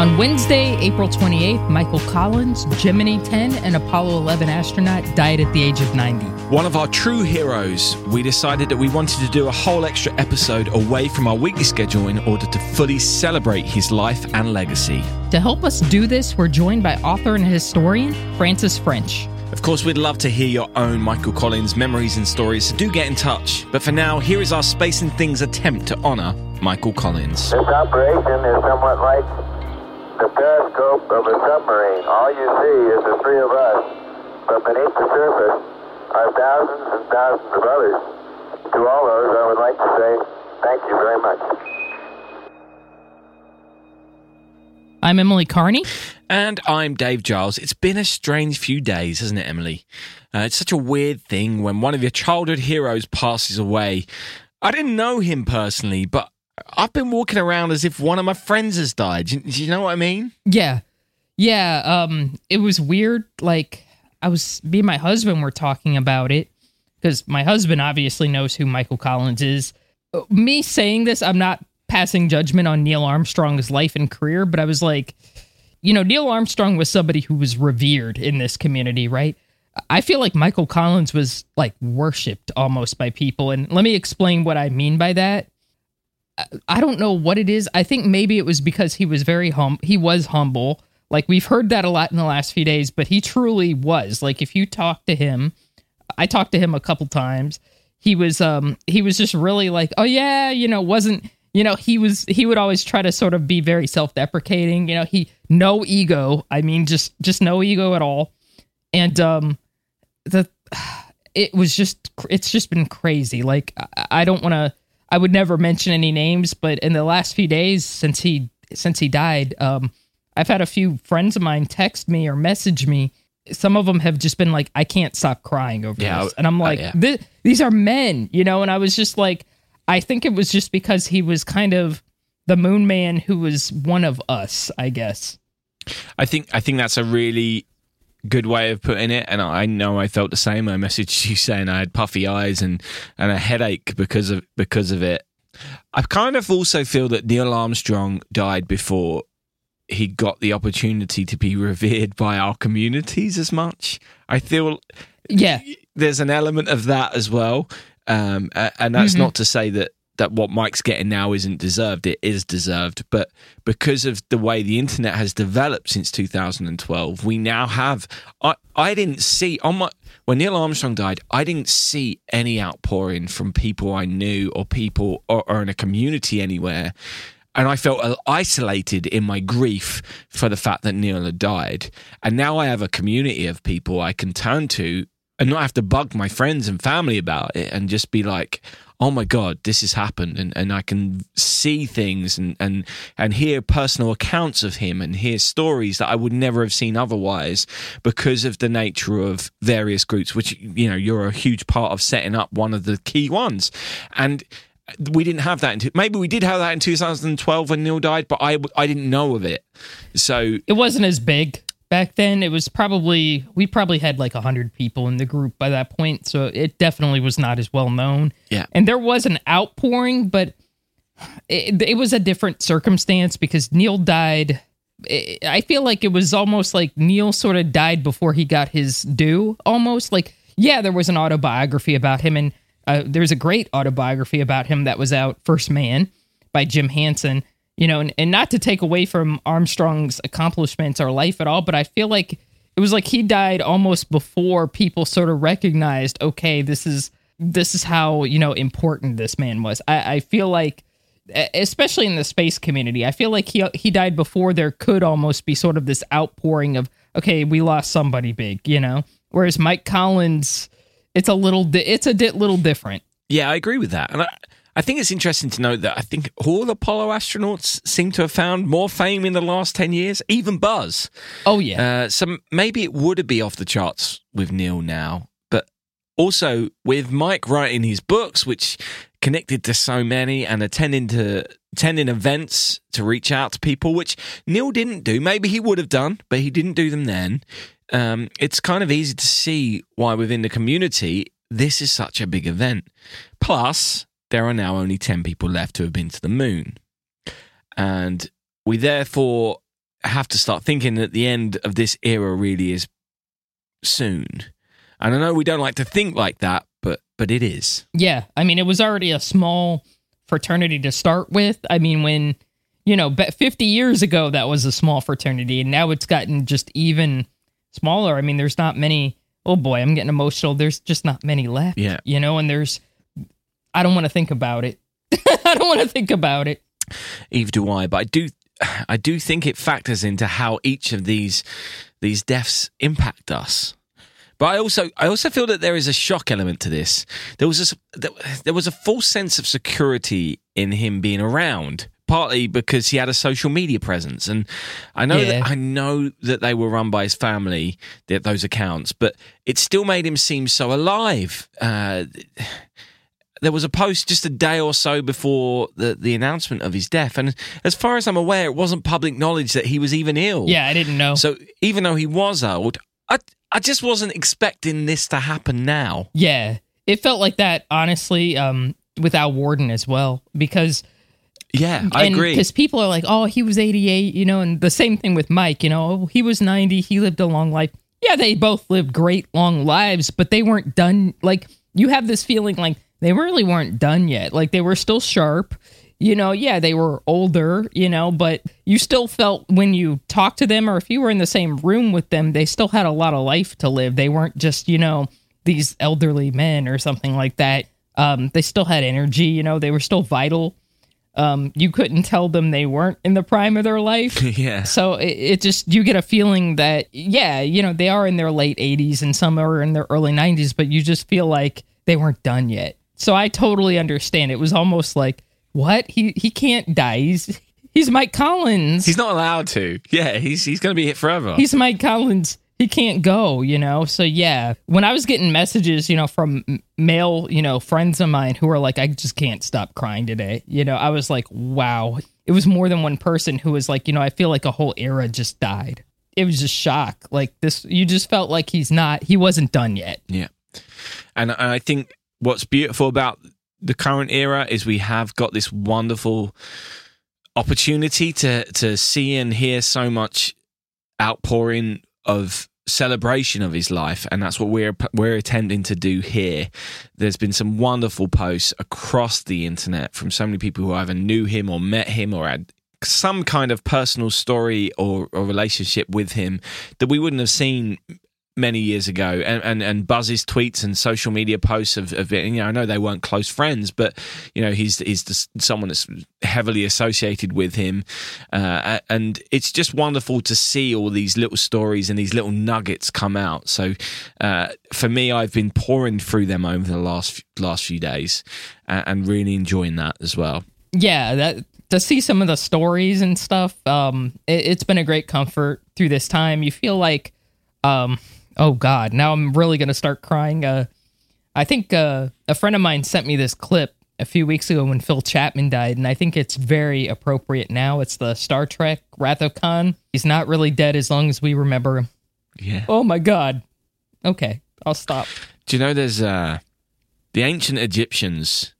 On Wednesday, April 28th, Michael Collins, Gemini 10 and Apollo 11 astronaut, died at the age of 90. One of our true heroes, we decided that we wanted to do a whole extra episode away from our weekly schedule in order to fully celebrate his life and legacy. To help us do this, we're joined by author and historian Francis French. Of course, we'd love to hear your own Michael Collins memories and stories, so do get in touch. But for now, here is our Space and Things attempt to honor Michael Collins. This operation is somewhat like the periscope of a submarine. All you see is the three of us, but beneath the surface are thousands and thousands of others. To all those, I would like to say thank you very much. I'm Emily Carney. And I'm Dave Giles. It's been a strange few days, hasn't it, Emily? Uh, it's such a weird thing when one of your childhood heroes passes away. I didn't know him personally, but I've been walking around as if one of my friends has died. Do, do you know what I mean? Yeah. Yeah. Um, it was weird. Like, I was, me and my husband were talking about it because my husband obviously knows who Michael Collins is. Uh, Me saying this, I'm not passing judgment on Neil Armstrong's life and career, but I was like, you know, Neil Armstrong was somebody who was revered in this community, right? I feel like Michael Collins was like worshipped almost by people. And let me explain what I mean by that. I- don't know what it is. I think maybe it was because he was very hum he was humble. Like we've heard that a lot in the last few days, but he truly was. Like if you talk to him, I talked to him a couple times. He was um he was just really like, "Oh yeah, you know, wasn't you know, he was he would always try to sort of be very self-deprecating, you know, he no ego. I mean just just no ego at all. And um the it was just it's just been crazy. Like I, I don't want to I would never mention any names, but in the last few days since he since he died, um I've had a few friends of mine text me or message me. Some of them have just been like, "I can't stop crying over Yeah, this," and I'm uh, like, yeah. "Thi- "These are men," you know. And I was just like, I think it was just because he was kind of the Moon Man who was one of us, I guess. I think I think that's a really good way of putting it, and I know I felt the same. I messaged you saying I had puffy eyes and and a headache because of because of it. I kind of also feel that Neil Armstrong died before he got the opportunity to be revered by our communities as much. I feel Yeah, there's an element of that as well, um, and that's not to say that that what Mike's getting now isn't deserved. It is deserved, but because of the way the internet has developed since 2012, we now have. I I didn't see on my when Neil Armstrong died. I didn't see any outpouring from people I knew or people or, or in a community anywhere. And I felt isolated in my grief for the fact that Neil had died. And now I have a community of people I can turn to and not have to bug my friends and family about it and just be like, oh my God, this has happened. And, and I can see things and, and, and hear personal accounts of him and hear stories that I would never have seen otherwise because of the nature of various groups, which, you know, you're a huge part of setting up one of the key ones. And we didn't have that. In, maybe we did have that in 2012 when Neil died, but I, I didn't know of it. So it wasn't as big back then. It was probably we probably had like hundred people in the group by that point, so it definitely was not as well known. Yeah. and there was an outpouring, but it, it was a different circumstance because Neil died. I I feel like it was almost like Neil sort of died before he got his due. Almost like yeah, there was an autobiography about him, and uh, there's a great autobiography about him that was out, First Man, by Jim Hansen. You know, and, and not to take away from Armstrong's accomplishments or life at all, but I feel like it was like he died almost before people sort of recognized, okay, this is this is how you know important this man was. I, I feel like especially in the space community. I feel like he he died before there could almost be sort of this outpouring of okay, we lost somebody big, you know. Whereas Mike Collins, it's a little di- it's a di- little different. Yeah, I agree with that. And I, I think it's interesting to note that I think all Apollo astronauts seem to have found more fame in the last 10 years, even Buzz. Oh yeah, Uh, so maybe it would be off the charts with Neil now, but also with Mike writing his books, which connected to so many and attending to attending events to reach out to people, which Neil didn't do. Maybe he would have done, but he didn't do them then. Um, it's kind of easy to see why within the community this is such a big event. Plus, there are now only 10 people left who have been to the moon. And we therefore have to start thinking that the end of this era really is soon. And I know we don't like to think like that, but but it is. Yeah, I mean, it was already a small fraternity to start with. I mean, when you know, 50 years ago, that was a small fraternity, and now it's gotten just even smaller. I mean, there's not many. Oh boy, I'm getting emotional. There's just not many left. Yeah. You know, and there's, I don't want to think about it. I don't want to think about it. Eve do I, but I do, I do think it factors into how each of these these deaths impact us. But I also, I also feel that there is a shock element to this. There was a, there was a false sense of security in him being around partly because he had a social media presence, and I know Yeah. that I know that they were run by his family, th- those accounts, but it still made him seem so alive. Uh, there was a post just a day or so before the, the announcement of his death, and as far as I'm aware, it wasn't public knowledge that he was even ill. Yeah, I didn't know. So even though he was old, I I just wasn't expecting this to happen now. yeah, it felt like that, honestly, um, with Al Warden as well, because Yeah, I agree. Because people are like, oh, he was 88, you know, and the same thing with Mike, you know, oh, he was 90, he lived a long life. Yeah, they both lived great long lives, but they weren't done. Like, you have this feeling like they really weren't done yet. Like, they were still sharp. You know, yeah, they were older, you know, but you still felt when you talked to them or if you were in the same room with them, they still had a lot of life to live. They weren't just, you know, these elderly men or something like that. Um, they still had energy, you know, they were still vital um, you couldn't tell them they weren't in the prime of their life. yeah. So it, it just you get a feeling that yeah, you know they are in their late 80s and some are in their early 90s, but you just feel like they weren't done yet. So I totally understand. It was almost like what he he can't die. He's he's Mike Collins. He's not allowed to. Yeah, he's he's going to be hit forever. he's Mike Collins. He can't go, you know. So yeah, when I was getting messages, you know, from male, you know, friends of mine who were like, "I just can't stop crying today," you know, I was like, "Wow." It was more than one person who was like, you know, I feel like a whole era just died. It was just shock. Like this, you just felt like he's not, he wasn't done yet. Yeah. And I think what's beautiful about the current era is we have got this wonderful opportunity to to see and hear so much outpouring of celebration of his life and that's what we're we're attempting to do here. There's been some wonderful posts across the internet from so many people who either knew him or met him or had some kind of personal story or, or relationship with him that we wouldn't have seen many years ago and, and, and Buzz's tweets and social media posts of, of you know, I know they weren't close friends, but you know, he's, he's someone that's heavily associated with him. Uh, and it's just wonderful to see all these little stories and these little nuggets come out. So, uh, for me, I've been pouring through them over the last, last few days and, and really enjoying that as well. Yeah, that to see some of the stories and stuff, um, it, it's been a great comfort through this time. You feel like, um, oh God, now I'm really gonna start crying. Uh, I think uh, a friend of mine sent me this clip a few weeks ago when Phil Chapman died, and I think it's very appropriate now. It's the Star Trek Wrath of Khan. He's not really dead as long as we remember him. Yeah. Oh my God. Okay, I'll stop. Do you know there's uh the ancient Egyptians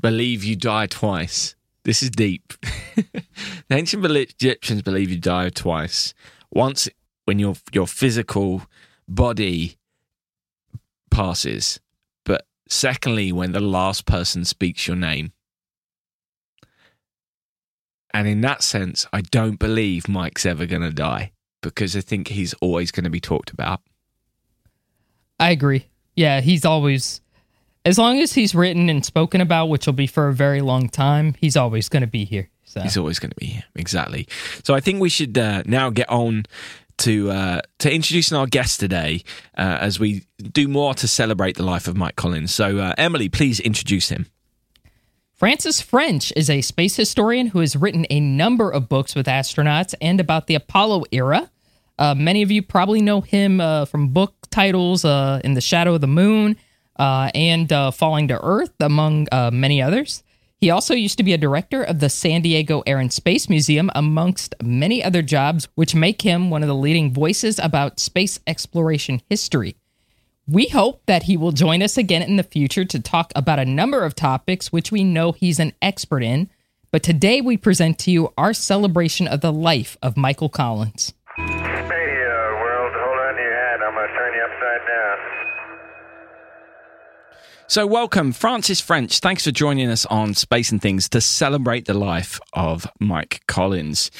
believe you die twice. This is deep. the ancient Egyptians believe you die twice. Once when your your physical body passes, but secondly when the last person speaks your name. And in that sense, I don't believe Mike's ever going to die because I think he's always going to be talked about. I agree. Yeah, he's always, as long as he's written and spoken about, which will be for a very long time, he's always going to be here. So He's always going to be here. Exactly. So I think we should uh, now get on to uh, to introducing our guest today uh, as we do more to celebrate the life of Mike Collins. So uh, Emily, please introduce him. Francis French is a space historian who has written a number of books with astronauts and about the Apollo era. Uh, many of you probably know him uh, from book titles uh, In the Shadow of the Moon and Falling to Earth, among many others. He also used to be a director of the San Diego Air and Space Museum, amongst many other jobs, which make him one of the leading voices about space exploration history. We hope that he will join us again in the future to talk about a number of topics which we know he's an expert in. But today we present to you our celebration of the life of Michael Collins. So, welcome, Francis French. Thanks for joining us on Space and Things to celebrate the life of Mike Collins.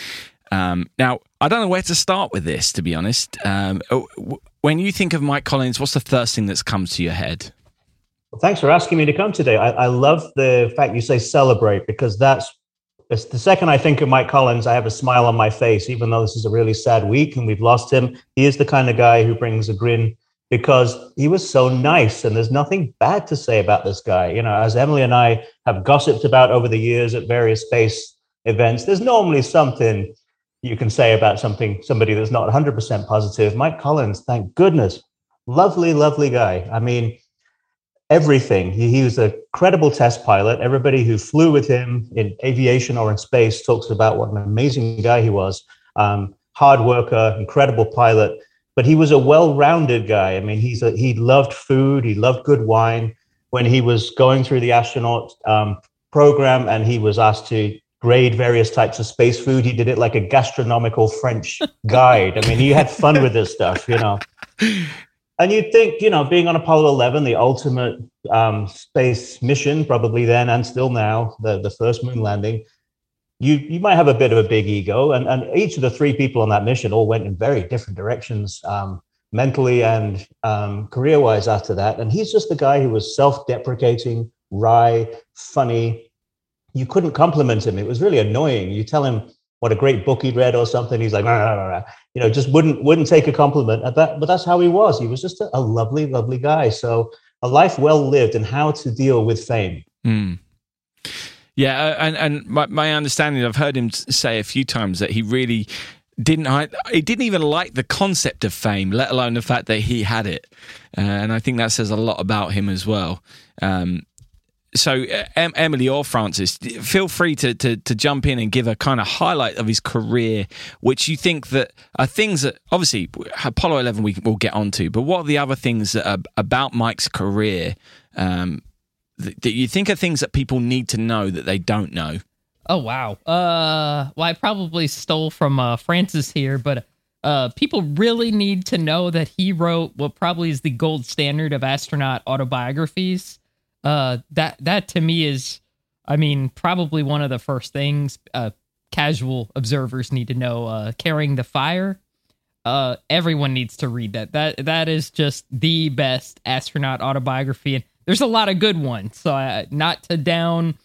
Um, now, I don't know where to start with this, to be honest. Um, oh, when you think of Mike Collins, what's the first thing that's come to your head? Well, thanks for asking me to come today. I, I love the fact you say celebrate because that's the second I think of Mike Collins, I have a smile on my face, even though this is a really sad week and we've lost him. He is the kind of guy who brings a grin because he was so nice and there's nothing bad to say about this guy. You know, as Emily and I have gossiped about over the years at various space events, there's normally something you can say about something, somebody that's not 100% positive. Mike Collins, thank goodness, lovely, lovely guy. I mean, everything. He, he was a credible test pilot. Everybody who flew with him in aviation or in space talks about what an amazing guy he was. Um, hard worker, incredible pilot, but he was a well-rounded guy. I mean, he's a, he loved food. He loved good wine. When he was going through the astronaut um, program and he was asked to grade various types of space food, he did it like a gastronomical French guide. I mean, he had fun with this stuff, you know. And you'd think, you know, being on Apollo 11, the ultimate um, space mission, probably then and still now, the, the first moon landing, you you might have a bit of a big ego. And, and each of the three people on that mission all went in very different directions, um, mentally and um, career wise after that. And he's just the guy who was self deprecating, wry, funny. You couldn't compliment him. It was really annoying. You tell him what a great book he'd read or something. He's like, nah, nah, nah, you know, just wouldn't wouldn't take a compliment. At that, but that's how he was. He was just a, a lovely, lovely guy. So a life well lived and how to deal with fame. Mm. Yeah, uh, and and my, my understanding, I've heard him say a few times that he really didn't he didn't even like the concept of fame, let alone the fact that he had it, uh, and I think that says a lot about him as well. Um, so em- Emily or Francis, feel free to, to to jump in and give a kind of highlight of his career, which you think that are things that obviously Apollo Eleven we will get onto, but what are the other things that are about Mike's career um, that, you think are things that people need to know that they don't know? Oh wow. Uh, well, I probably stole from uh, Francis here, but uh, people really need to know that he wrote what probably is the gold standard of astronaut autobiographies uh that that to me is i mean probably one of the first things uh casual observers need to know uh carrying the fire uh everyone needs to read that that that is just the best astronaut autobiography and there's a lot of good ones so uh, not to down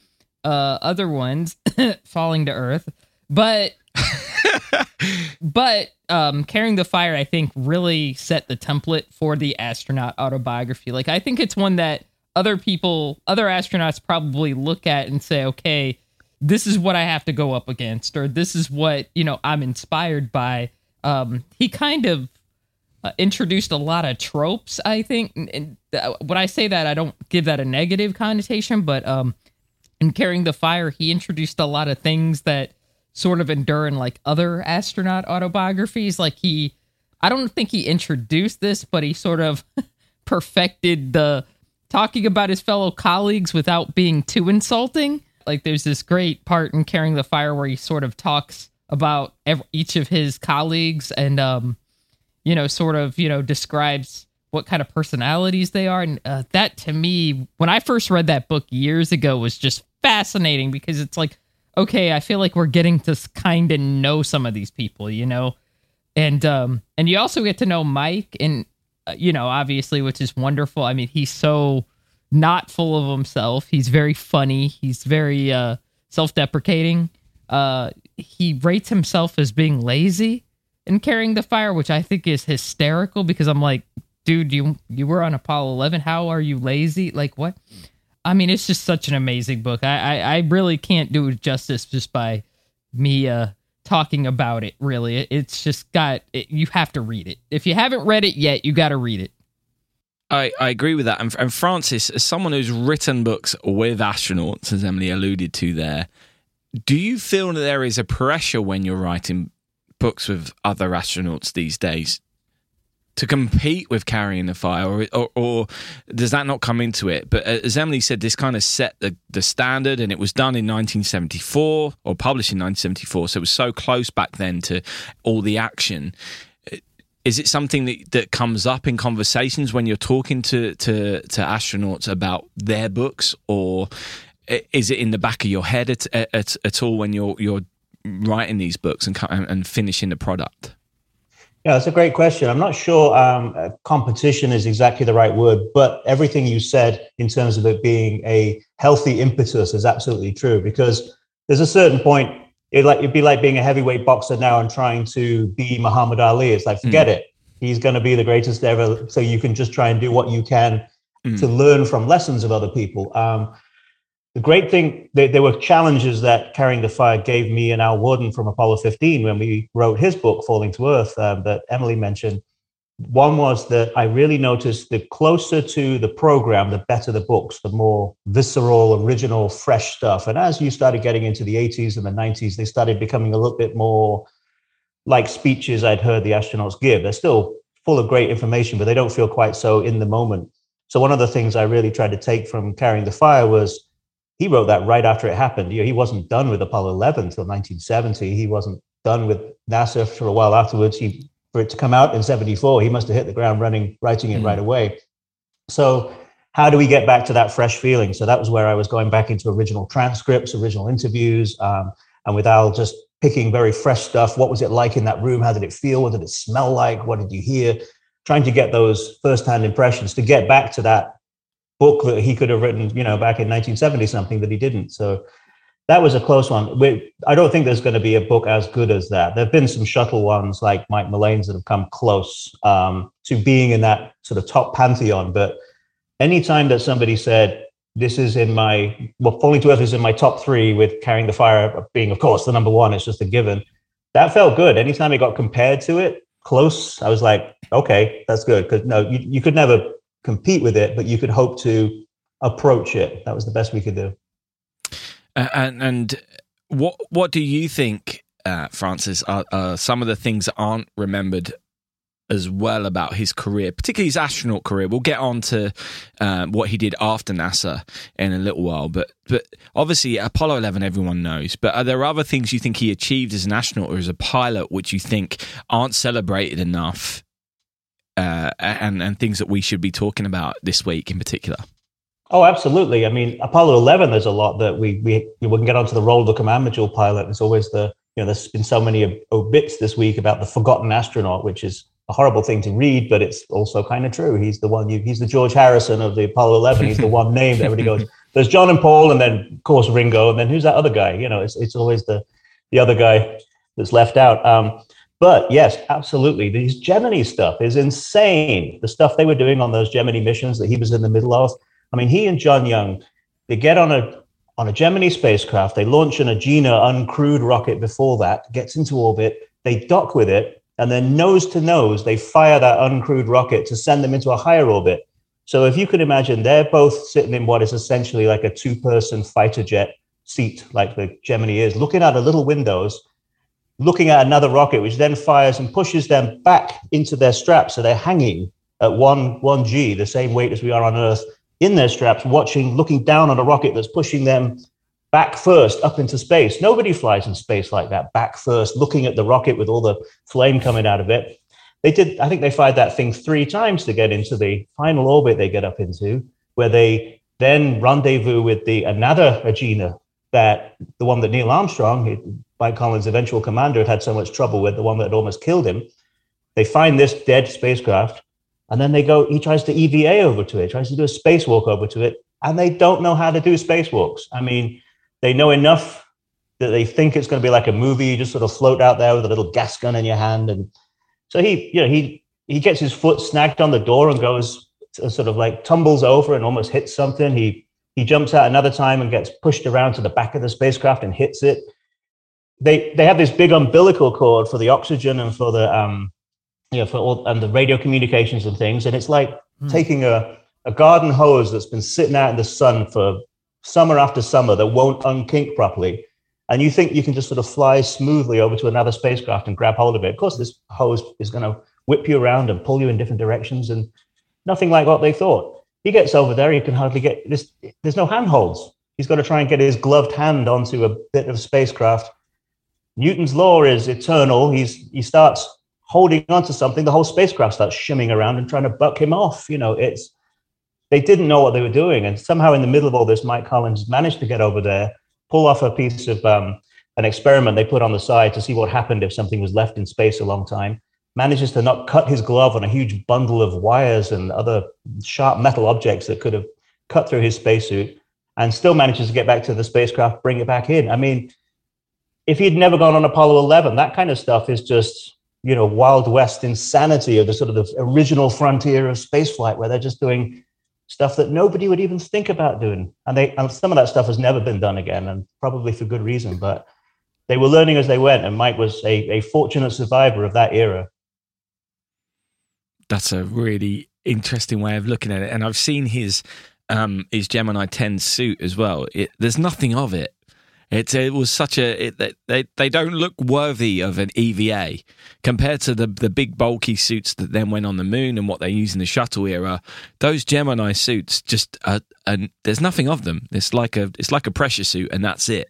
uh other ones falling to earth but but um carrying the fire i think really set the template for the astronaut autobiography like i think it's one that other people, other astronauts probably look at and say, okay, this is what I have to go up against, or this is what, you know, I'm inspired by. Um, he kind of uh, introduced a lot of tropes, I think. And, uh, when I say that, I don't give that a negative connotation, but um, in Carrying the Fire, he introduced a lot of things that sort of endure in like other astronaut autobiographies. Like he, I don't think he introduced this, but he sort of perfected the talking about his fellow colleagues without being too insulting. Like there's this great part in Carrying the Fire where he sort of talks about every, each of his colleagues and um you know sort of you know describes what kind of personalities they are and uh, that to me when I first read that book years ago was just fascinating because it's like okay, I feel like we're getting to kind of know some of these people, you know. And um and you also get to know Mike and uh, you know, obviously, which is wonderful. I mean, he's so not full of himself. He's very funny. He's very uh, self-deprecating. Uh, he rates himself as being lazy and carrying the fire, which I think is hysterical because I'm like, dude, you you were on Apollo 11. How are you lazy? Like what? I mean, it's just such an amazing book. I I, I really can't do it justice just by me uh talking about it really it's just got it, you have to read it if you haven't read it yet you got to read it I, I agree with that and, and francis as someone who's written books with astronauts as emily alluded to there do you feel that there is a pressure when you're writing books with other astronauts these days to compete with carrying the fire, or, or, or does that not come into it? But uh, as Emily said, this kind of set the, the standard, and it was done in 1974 or published in 1974, so it was so close back then to all the action. Is it something that, that comes up in conversations when you're talking to, to, to astronauts about their books, or is it in the back of your head at, at, at all when you're you're writing these books and and finishing the product? Yeah, that's a great question. I'm not sure um, competition is exactly the right word, but everything you said in terms of it being a healthy impetus is absolutely true because there's a certain point. It like it'd be like being a heavyweight boxer now and trying to be Muhammad Ali. It's like forget mm. it. He's going to be the greatest ever. So you can just try and do what you can mm. to learn from lessons of other people. Um, the great thing, there, there, were challenges that Carrying the Fire gave me and Al warden from Apollo 15 when we wrote his book, Falling to Earth, um, that Emily mentioned. One was that I really noticed the closer to the program, the better the books, the more visceral, original, fresh stuff. And as you started getting into the 80s and the 90s, they started becoming a little bit more like speeches I'd heard the astronauts give. They're still full of great information, but they don't feel quite so in the moment. So one of the things I really tried to take from Carrying the Fire was he wrote that right after it happened. You know, he wasn't done with Apollo 11 until 1970. He wasn't done with NASA for a while afterwards. He, for it to come out in 74, he must have hit the ground running, writing it mm. right away. So, how do we get back to that fresh feeling? So, that was where I was going back into original transcripts, original interviews, um, and with Al just picking very fresh stuff. What was it like in that room? How did it feel? What did it smell like? What did you hear? Trying to get those firsthand impressions to get back to that book that he could have written, you know, back in 1970 something that he didn't. So that was a close one. We, I don't think there's going to be a book as good as that. There have been some shuttle ones like Mike Mullane's that have come close um, to being in that sort of top pantheon. But anytime that somebody said, this is in my, well, Falling to Earth is in my top three with Carrying the Fire being, of course, the number one, it's just a given. That felt good. Anytime it got compared to it, close, I was like, okay, that's good. Because no, you, you could never compete with it, but you could hope to approach it. That was the best we could do. Uh, and, and what what do you think, uh, Francis, are, are some of the things that aren't remembered as well about his career, particularly his astronaut career. We'll get on to uh, what he did after NASA in a little while, but but obviously Apollo 11 everyone knows. But are there other things you think he achieved as an astronaut or as a pilot which you think aren't celebrated enough uh, and and things that we should be talking about this week in particular? Oh, absolutely. I mean, Apollo 11, there's a lot that we we we can get onto the role of the command module pilot. There's always the you know there's been so many obits this week about the forgotten astronaut, which is a horrible thing to read, but it's also kind of true. He's the one you he's the George Harrison of the Apollo 11. He's the one name that everybody goes. There's John and Paul, and then of course Ringo, and then who's that other guy? You know, it's it's always the the other guy that's left out. Um, but yes, absolutely. These Gemini stuff is insane. The stuff they were doing on those Gemini missions that he was in the middle of. I mean, he and John Young, they get on a on a Gemini spacecraft. They launch an Agena uncrewed rocket before that, gets into orbit. They dock with it, and then nose to nose, they fire that uncrewed rocket to send them into a higher orbit. So if you could imagine, they're both sitting in what is essentially like a two-person fighter jet seat, like the Gemini is, looking out of little windows looking at another rocket, which then fires and pushes them back into their straps. So they're hanging at one, one G, the same weight as we are on Earth, in their straps, watching, looking down on a rocket that's pushing them back first up into space. Nobody flies in space like that, back first, looking at the rocket with all the flame coming out of it. They did, I think they fired that thing three times to get into the final orbit they get up into, where they then rendezvous with the another Agena that the one that Neil Armstrong, Mike Collins' eventual commander, had had so much trouble with, the one that had almost killed him. They find this dead spacecraft, and then they go. He tries to EVA over to it, tries to do a spacewalk over to it, and they don't know how to do spacewalks. I mean, they know enough that they think it's going to be like a movie. You just sort of float out there with a little gas gun in your hand, and so he, you know, he he gets his foot snagged on the door and goes uh, sort of like tumbles over and almost hits something. He he jumps out another time and gets pushed around to the back of the spacecraft and hits it. They they have this big umbilical cord for the oxygen and for the um, you know, for all and the radio communications and things. And it's like hmm. taking a, a garden hose that's been sitting out in the sun for summer after summer that won't unkink properly. And you think you can just sort of fly smoothly over to another spacecraft and grab hold of it. Of course, this hose is going to whip you around and pull you in different directions, and nothing like what they thought. He gets over there, he can hardly get this. There's no handholds. He's got to try and get his gloved hand onto a bit of spacecraft. Newton's law is eternal. He's he starts holding onto something, the whole spacecraft starts shimming around and trying to buck him off. You know, it's they didn't know what they were doing, and somehow in the middle of all this, Mike Collins managed to get over there, pull off a piece of um, an experiment they put on the side to see what happened if something was left in space a long time. Manages to not cut his glove on a huge bundle of wires and other sharp metal objects that could have cut through his spacesuit, and still manages to get back to the spacecraft, bring it back in. I mean, if he'd never gone on Apollo 11, that kind of stuff is just you know wild west insanity of the sort of the original frontier of spaceflight where they're just doing stuff that nobody would even think about doing. And they and some of that stuff has never been done again and probably for good reason but they were learning as they went and mike was a, a fortunate survivor of that era. That's a really interesting way of looking at it and i've seen his um his gemini 10 suit as well. It, there's nothing of it it, it was such a it, they they don't look worthy of an EVA compared to the the big bulky suits that then went on the moon and what they use in the shuttle era. Those Gemini suits just uh, and there's nothing of them. It's like a it's like a pressure suit and that's it.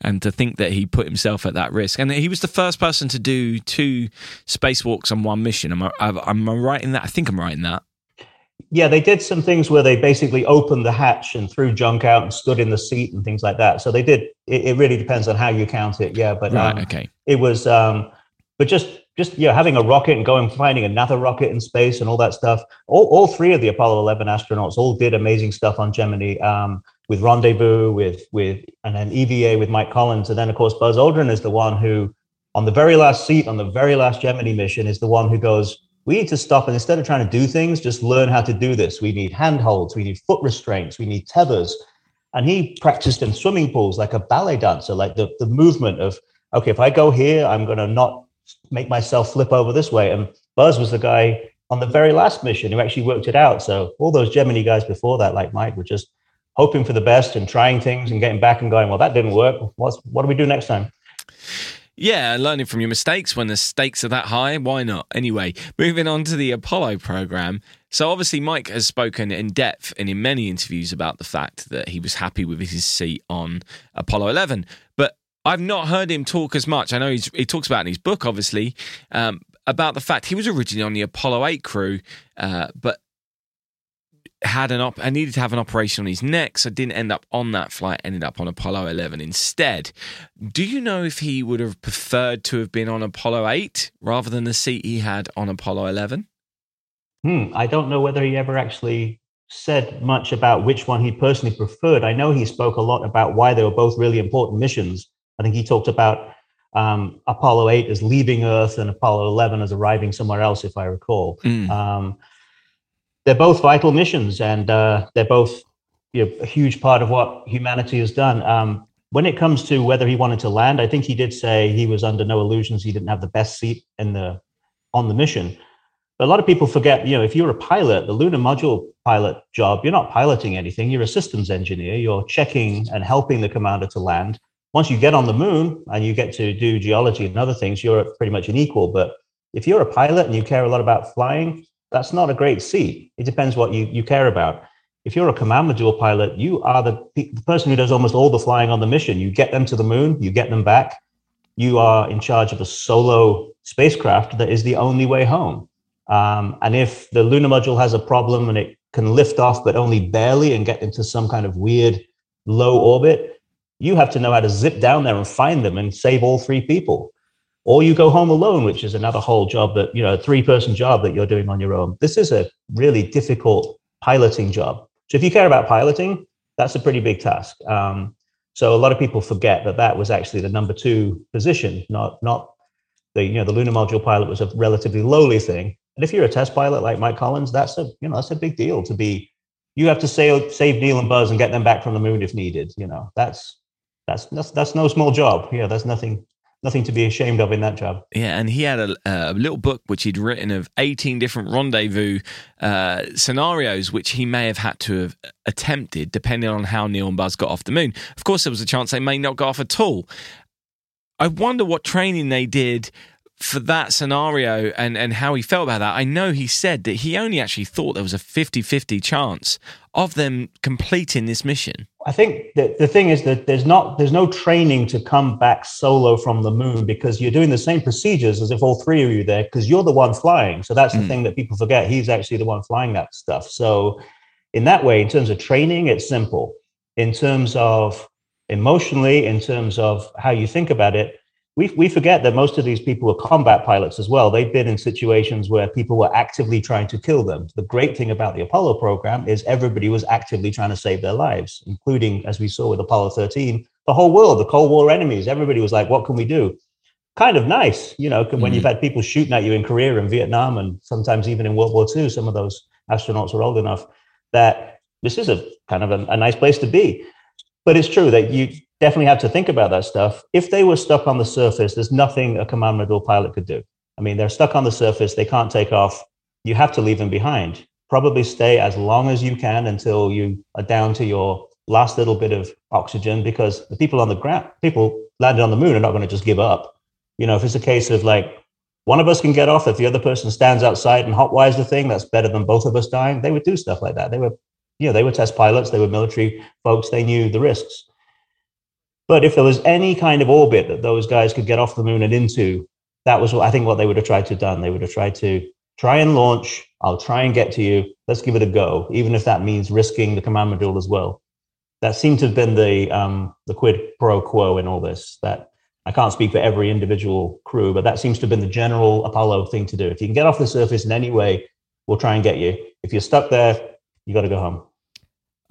And to think that he put himself at that risk, and he was the first person to do two spacewalks on one mission. Am I, am I right in that? I think I'm in that. Yeah, they did some things where they basically opened the hatch and threw junk out and stood in the seat and things like that. So they did. It, it really depends on how you count it. Yeah, but right, um, okay. It was, um, but just just yeah, having a rocket and going finding another rocket in space and all that stuff. All, all three of the Apollo 11 astronauts all did amazing stuff on Gemini. Um, with Rendezvous, with with and then EVA with Mike Collins, and then of course Buzz Aldrin is the one who, on the very last seat on the very last Gemini mission, is the one who goes we need to stop and instead of trying to do things, just learn how to do this. We need handholds, we need foot restraints, we need tethers. And he practiced in swimming pools like a ballet dancer, like the, the movement of, okay, if I go here, I'm going to not make myself flip over this way. And Buzz was the guy on the very last mission who actually worked it out. So all those Gemini guys before that, like Mike, were just hoping for the best and trying things and getting back and going, well, that didn't work. What's, what do we do next time? Yeah, learning from your mistakes when the stakes are that high, why not? Anyway, moving on to the Apollo program. So, obviously, Mike has spoken in depth and in many interviews about the fact that he was happy with his seat on Apollo 11. But I've not heard him talk as much. I know he talks about in his book, obviously, um, about the fact he was originally on the Apollo 8 crew, uh, but had an op. I needed to have an operation on his neck, so I didn't end up on that flight. Ended up on Apollo 11 instead. Do you know if he would have preferred to have been on Apollo 8 rather than the seat he had on Apollo 11? Hmm. I don't know whether he ever actually said much about which one he personally preferred. I know he spoke a lot about why they were both really important missions. I think he talked about um, Apollo 8 as leaving Earth and Apollo 11 as arriving somewhere else, if I recall. Mm. Um, they're both vital missions, and uh, they're both you know, a huge part of what humanity has done. Um, when it comes to whether he wanted to land, I think he did say he was under no illusions. He didn't have the best seat in the on the mission. But a lot of people forget, you know, if you're a pilot, the lunar module pilot job, you're not piloting anything. You're a systems engineer. You're checking and helping the commander to land. Once you get on the moon and you get to do geology and other things, you're pretty much an equal. But if you're a pilot and you care a lot about flying, that's not a great seat. It depends what you, you care about. If you're a command module pilot, you are the, the person who does almost all the flying on the mission. You get them to the moon, you get them back. You are in charge of a solo spacecraft that is the only way home. Um, and if the lunar module has a problem and it can lift off, but only barely and get into some kind of weird low orbit, you have to know how to zip down there and find them and save all three people or you go home alone, which is another whole job that, you know, a three person job that you're doing on your own. This is a really difficult piloting job. So if you care about piloting, that's a pretty big task. Um, so a lot of people forget that that was actually the number two position, not not the you know the lunar module pilot was a relatively lowly thing. And if you're a test pilot like Mike Collins, that's a you know that's a big deal to be. You have to save save Neil and Buzz and get them back from the moon if needed. You know that's that's that's that's no small job. Yeah, that's nothing nothing to be ashamed of in that job. Yeah, and he had a, a little book which he'd written of 18 different rendezvous uh, scenarios which he may have had to have attempted depending on how Neil and Buzz got off the moon. Of course, there was a chance they may not go off at all. I wonder what training they did for that scenario and, and how he felt about that, I know he said that he only actually thought there was a 50 50 chance of them completing this mission. I think that the thing is that there's not there's no training to come back solo from the moon because you're doing the same procedures as if all three of you there because you're the one flying. So that's the Mm. thing that people forget. He's actually the one flying that stuff. So in that way, in terms of training, it's simple. In terms of emotionally, in terms of how you think about it, we, we forget that most of these people were combat pilots as well. They've been in situations where people were actively trying to kill them. The great thing about the Apollo program is everybody was actively trying to save their lives, including, as we saw with Apollo 13, the whole world, the Cold War enemies. Everybody was like, what can we do? Kind of nice, you know, when you've mm. had people shooting at you in Korea and Vietnam, and sometimes even in World War II, some of those astronauts were old enough that this is a kind of a, a nice place to be. But it's true that you definitely have to think about that stuff. If they were stuck on the surface, there's nothing a command module pilot could do. I mean, they're stuck on the surface, they can't take off. You have to leave them behind. Probably stay as long as you can until you are down to your last little bit of oxygen because the people on the ground, people landed on the moon are not going to just give up. You know, if it's a case of like one of us can get off, if the other person stands outside and hotwires the thing, that's better than both of us dying. They would do stuff like that. They were, you know, they were test pilots, they were military folks, they knew the risks. But if there was any kind of orbit that those guys could get off the moon and into, that was what I think what they would have tried to have done. They would have tried to try and launch. I'll try and get to you. Let's give it a go, even if that means risking the command module as well. That seemed to have been the um, the quid pro quo in all this. That I can't speak for every individual crew, but that seems to have been the general Apollo thing to do. If you can get off the surface in any way, we'll try and get you. If you're stuck there, you got to go home.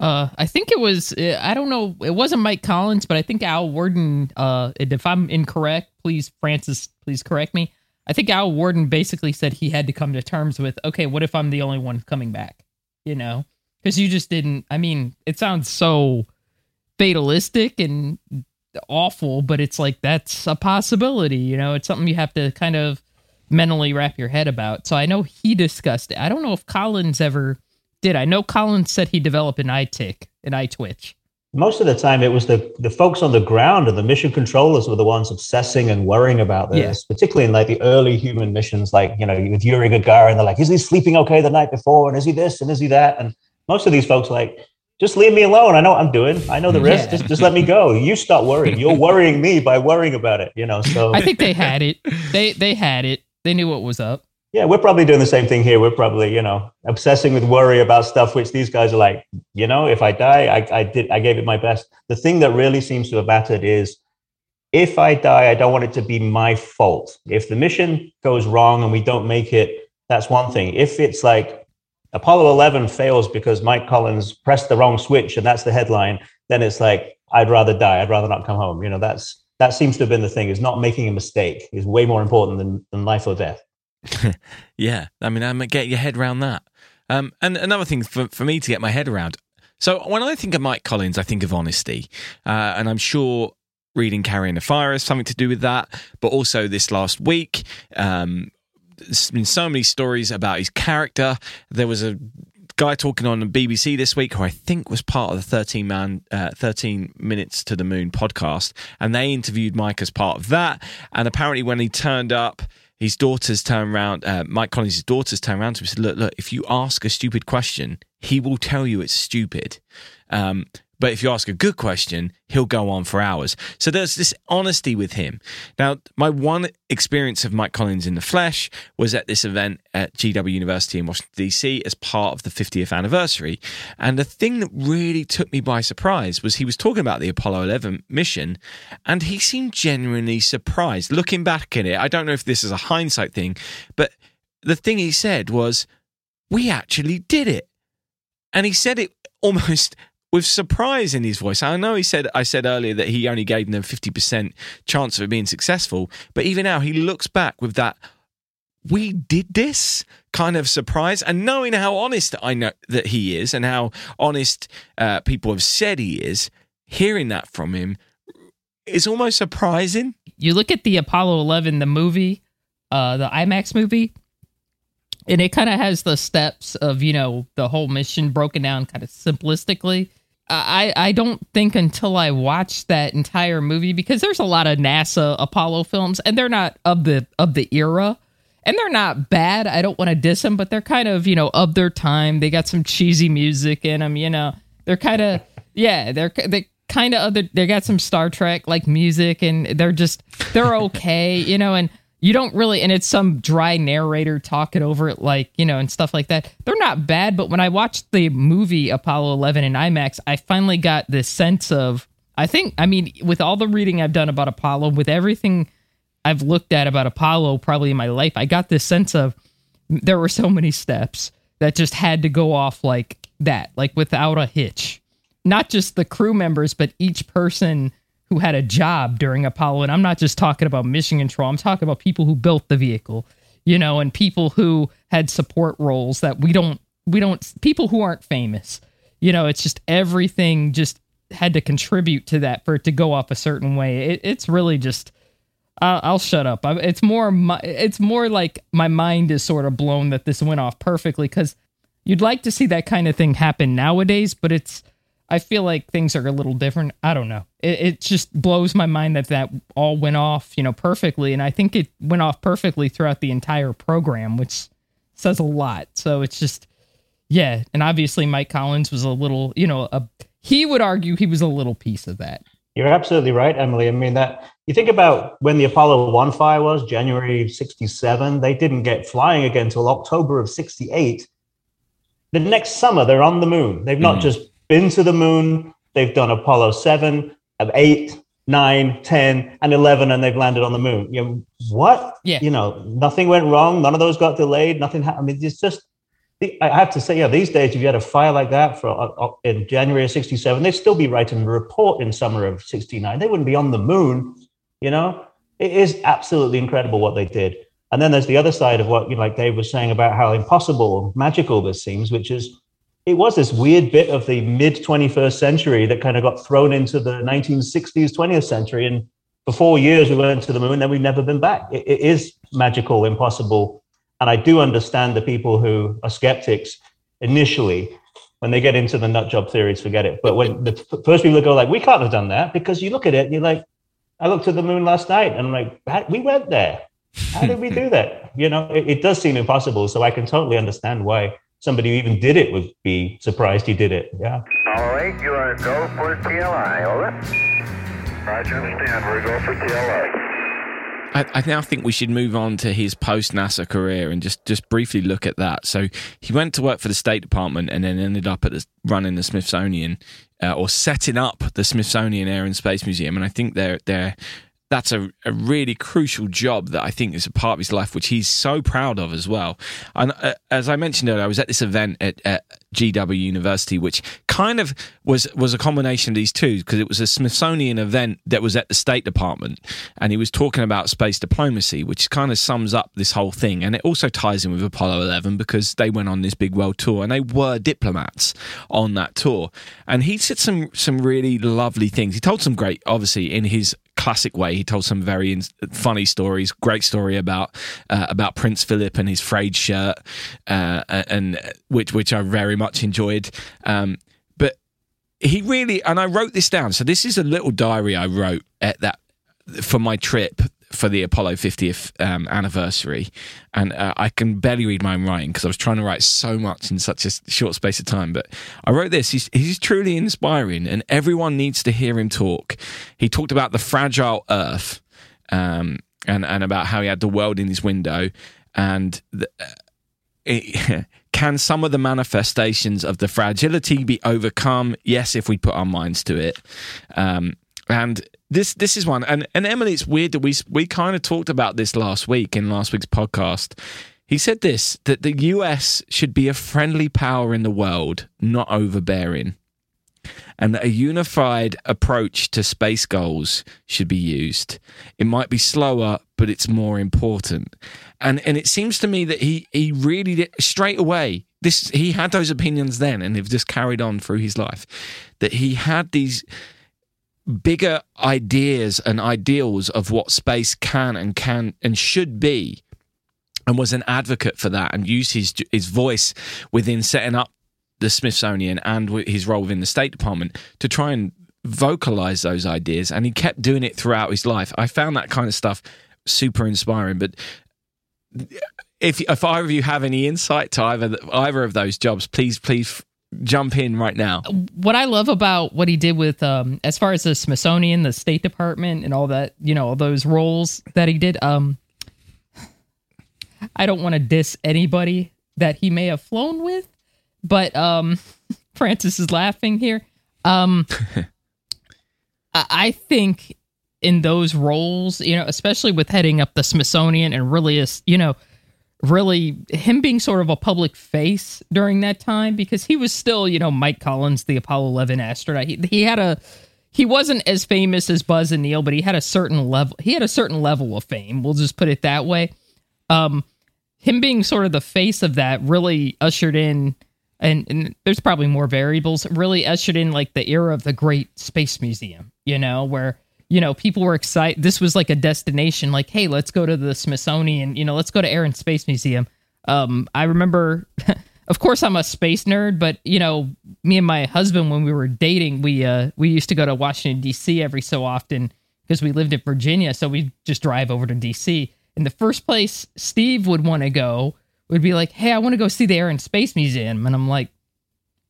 Uh, I think it was. uh, I don't know. It wasn't Mike Collins, but I think Al Warden. Uh, if I'm incorrect, please, Francis, please correct me. I think Al Warden basically said he had to come to terms with, okay, what if I'm the only one coming back? You know, because you just didn't. I mean, it sounds so fatalistic and awful, but it's like that's a possibility. You know, it's something you have to kind of mentally wrap your head about. So I know he discussed it. I don't know if Collins ever did. I know Collins said he developed an eye tic, an eye twitch. Most of the time, it was the the folks on the ground and the mission controllers were the ones obsessing and worrying about this, particularly in like the early human missions, like you know with Yuri Gagarin. They're like, "Is he sleeping okay the night before? And is he this? And is he that?" And most of these folks are like, "Just leave me alone. I know what I'm doing. I know the risk. Yeah. Just just let me go. You stop worrying. You're worrying me by worrying about it. You know." So I think they had it. They they had it. They knew what was up. Yeah, we're probably doing the same thing here. We're probably, you know, obsessing with worry about stuff, which these guys are like, you know, if I die, I, I did, I gave it my best. The thing that really seems to have mattered is if I die, I don't want it to be my fault. If the mission goes wrong and we don't make it, that's one thing. If it's like Apollo 11 fails because Mike Collins pressed the wrong switch and that's the headline, then it's like, I'd rather die. I'd rather not come home. You know, that's, that seems to have been the thing is not making a mistake is way more important than, than life or death. Yeah, I mean, I'm get your head around that. Um, and another thing for, for me to get my head around. So when I think of Mike Collins, I think of honesty, uh, and I'm sure reading Carrying a Fire has something to do with that. But also this last week, um, there's been so many stories about his character. There was a guy talking on the BBC this week who I think was part of the 13 man, uh, 13 minutes to the moon podcast, and they interviewed Mike as part of that. And apparently, when he turned up, his daughters turned around. Uh, Mike Collins' daughters turned around to him and said, "Look, look. If you ask a stupid question, he will tell you it's stupid." Um, but if you ask a good question, he'll go on for hours. So there's this honesty with him. Now, my one experience of Mike Collins in the flesh was at this event at GW University in Washington, D.C., as part of the 50th anniversary. And the thing that really took me by surprise was he was talking about the Apollo 11 mission, and he seemed genuinely surprised. Looking back at it, I don't know if this is a hindsight thing, but the thing he said was, We actually did it. And he said it almost with surprise in his voice. I know he said I said earlier that he only gave them 50% chance of it being successful, but even now he looks back with that we did this kind of surprise and knowing how honest I know that he is and how honest uh, people have said he is, hearing that from him is almost surprising. You look at the Apollo 11, the movie, uh, the IMAX movie, and it kind of has the steps of you know the whole mission broken down kind of simplistically. I I don't think until I watched that entire movie because there's a lot of NASA Apollo films and they're not of the of the era and they're not bad. I don't want to diss them, but they're kind of you know of their time. They got some cheesy music in them. You know, they're kind of yeah, they're they kind of other. They got some Star Trek like music, and they're just they're okay. you know, and you don't really and it's some dry narrator talking over it like you know and stuff like that. They're not bad but when i watched the movie apollo 11 in imax i finally got this sense of i think i mean with all the reading i've done about apollo with everything i've looked at about apollo probably in my life i got this sense of there were so many steps that just had to go off like that like without a hitch. Not just the crew members but each person who had a job during Apollo. And I'm not just talking about mission control, I'm talking about people who built the vehicle, you know, and people who had support roles that we don't, we don't, people who aren't famous. You know, it's just everything just had to contribute to that for it to go off a certain way. It, it's really just, I'll, I'll shut up. It's more, my, it's more like my mind is sort of blown that this went off perfectly because you'd like to see that kind of thing happen nowadays, but it's, I feel like things are a little different. I don't know. It, it, just blows my mind that that all went off, you know, perfectly, and I think it went off perfectly throughout the entire program, which says a lot. So it's just, yeah, and obviously Mike Collins was a little, you know, a he would argue he was a little piece of that. You're absolutely right, Emily. I mean that you think about when the Apollo One fire was January '67. They didn't get flying again until October of '68. The next summer, they're on the moon. They've not mm. just been to the moon. They've done Apollo 7, 8, 9, 10, and 11, and they've landed on the moon. You know, what? Yeah. You know, nothing went wrong. None of those got delayed. Nothing happened. I mean, it's just, I have to say, yeah, these days, if you had a fire like that for uh, uh, in January of 67, they'd still be writing a report in summer of 69. They wouldn't be on the moon. You know, it is absolutely incredible what they did. And then there's the other side of what, you know, like Dave was saying about how impossible, magical this seems, which is it was this weird bit of the mid 21st century that kind of got thrown into the 1960s, 20th century. And for four years, we went to the moon, then we've never been back. it, it is magical, impossible. And I do understand the people who are skeptics initially. When they get into the nut job theories, forget it. But when the first people go like, we can't have done that because you look at it and you're like, I looked at the moon last night and I'm like, we went there. How did we do that? You know, it, it does seem impossible. So I can totally understand why somebody who even did it would be surprised he did it. Yeah. All right, you are go for TLI. Over. Roger, understand. We're go for TLI. I, I now think we should move on to his post NASA career and just, just briefly look at that. So he went to work for the State Department and then ended up at the, running the Smithsonian uh, or setting up the Smithsonian Air and Space Museum. And I think they're they're that's a, a really crucial job that I think is a part of his life, which he's so proud of as well. And uh, as I mentioned earlier, I was at this event at, at GW University, which kind of was was a combination of these two because it was a Smithsonian event that was at the State Department, and he was talking about space diplomacy, which kind of sums up this whole thing, and it also ties in with Apollo 11 because they went on this big world tour and they were diplomats on that tour, and he said some some really lovely things. He told some great, obviously, in his classic way. He told some very funny stories. Great story about uh, about Prince Philip and his frayed shirt, uh, and which which I very much enjoyed. Um, but he really, and I wrote this down. So this is a little diary I wrote at that for my trip for the Apollo 50th um, anniversary, and uh, I can barely read my own writing because I was trying to write so much in such a short space of time. But I wrote this. He's, he's truly inspiring, and everyone needs to hear him talk. He talked about the fragile Earth, um, and and about how he had the world in his window, and the, uh, it, can some of the manifestations of the fragility be overcome? Yes, if we put our minds to it. Um, and this this is one, and and Emily, it's weird that we we kind of talked about this last week in last week's podcast. He said this that the US should be a friendly power in the world, not overbearing. And that a unified approach to space goals should be used. It might be slower, but it's more important. And and it seems to me that he he really did straight away. This he had those opinions then, and they've just carried on through his life. That he had these bigger ideas and ideals of what space can and can and should be and was an advocate for that and used his his voice within setting up the Smithsonian and his role within the State Department to try and vocalize those ideas. And he kept doing it throughout his life. I found that kind of stuff super inspiring. But if if either of you have any insight to either either of those jobs, please please jump in right now. What I love about what he did with um as far as the Smithsonian, the State Department and all that, you know, all those roles that he did, um I don't want to diss anybody that he may have flown with, but um Francis is laughing here. Um I think in those roles, you know, especially with heading up the Smithsonian and really, you know, really him being sort of a public face during that time because he was still, you know, Mike Collins, the Apollo 11 astronaut. He, he had a he wasn't as famous as Buzz and Neil, but he had a certain level. He had a certain level of fame. We'll just put it that way. Um, him being sort of the face of that really ushered in, and, and there's probably more variables. Really ushered in like the era of the Great Space Museum. You know, where you know, people were excited. This was like a destination, like, hey, let's go to the Smithsonian, you know, let's go to Air and Space Museum. Um, I remember, of course, I'm a space nerd, but you know, me and my husband, when we were dating, we uh, we used to go to Washington D.C. every so often because we lived in Virginia, so we just drive over to D.C. And the first place Steve would want to go would be like, hey, I want to go see the Air and Space Museum, and I'm like,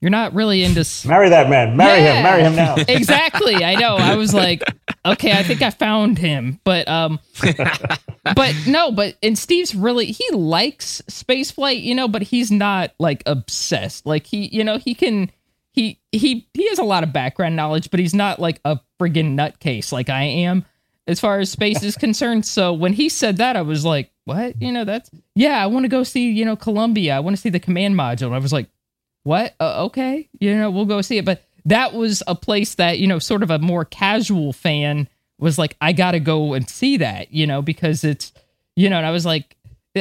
you're not really into marry that man. Marry yeah, him marry him now. Exactly. I know. I was like okay i think i found him. But um but no but and steve's really he likes space flight you know but he's not like obsessed. Like he you know he can he he he has a lot of background knowledge but he's not like a friggin nutcase like i am as far as space is concerned. So when he said that i was like what? You know that's yeah i want to go see you know columbia. I want to see the command module. And i was like what? Uh, okay, you know, we'll go see it. But that was a place that you know, sort of a more casual fan was like, I got to go and see that, you know, because it's, you know, and I was like,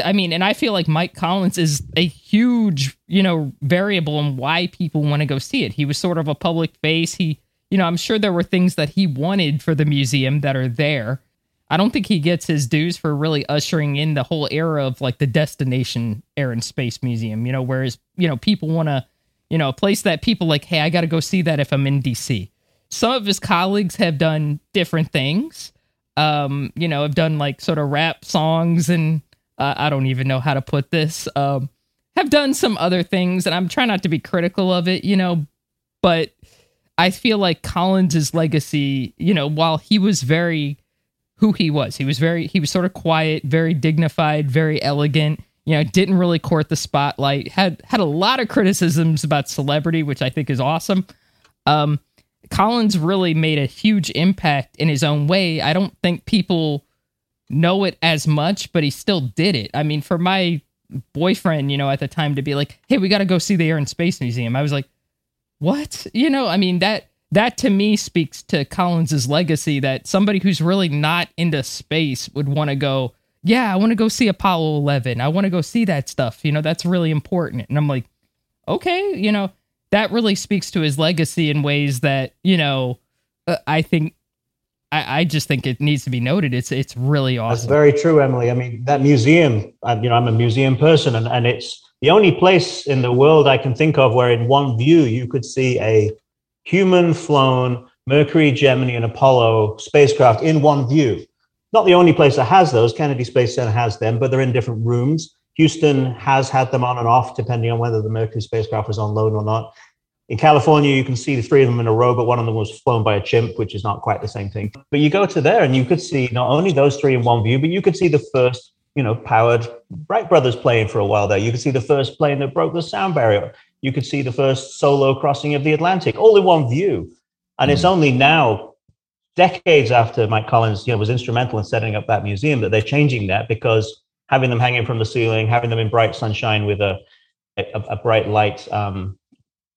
I mean, and I feel like Mike Collins is a huge, you know, variable in why people want to go see it. He was sort of a public face. He, you know, I'm sure there were things that he wanted for the museum that are there. I don't think he gets his dues for really ushering in the whole era of like the destination air and space museum, you know, whereas, you know, people want to you know, a place that people like, hey, I got to go see that if I'm in DC. Some of his colleagues have done different things. Um, you know, have done like sort of rap songs and uh, I don't even know how to put this. Um, have done some other things, and I'm trying not to be critical of it, you know, but I feel like Collins's legacy, you know, while he was very who he was, he was very, he was sort of quiet, very dignified, very elegant you know, didn't really court the spotlight. Had had a lot of criticisms about celebrity, which I think is awesome. Um, Collins really made a huge impact in his own way. I don't think people know it as much, but he still did it. I mean, for my boyfriend, you know, at the time to be like, "Hey, we got to go see the Air and Space Museum," I was like, "What?" You know, I mean that that to me speaks to Collins's legacy. That somebody who's really not into space would want to go yeah, I want to go see Apollo 11. I want to go see that stuff. You know, that's really important. And I'm like, okay, you know, that really speaks to his legacy in ways that, you know, uh, I think I, I, just think it needs to be noted. It's it's really awesome. That's very true, Emily. I mean, that museum, I, you know, I'm a museum person and, and it's the only place in the world I can think of where in one view you could see a human flown Mercury, Gemini, and Apollo spacecraft in one view. Not the only place that has those. Kennedy Space Center has them, but they're in different rooms. Houston has had them on and off, depending on whether the Mercury spacecraft was on loan or not. In California, you can see the three of them in a row, but one of them was flown by a chimp, which is not quite the same thing. But you go to there and you could see not only those three in one view, but you could see the first, you know, powered Wright brothers plane for a while there. You could see the first plane that broke the sound barrier. You could see the first solo crossing of the Atlantic, all in one view. And mm. it's only now decades after Mike Collins, you know, was instrumental in setting up that museum, that they're changing that because having them hanging from the ceiling, having them in bright sunshine with a a, a bright light um,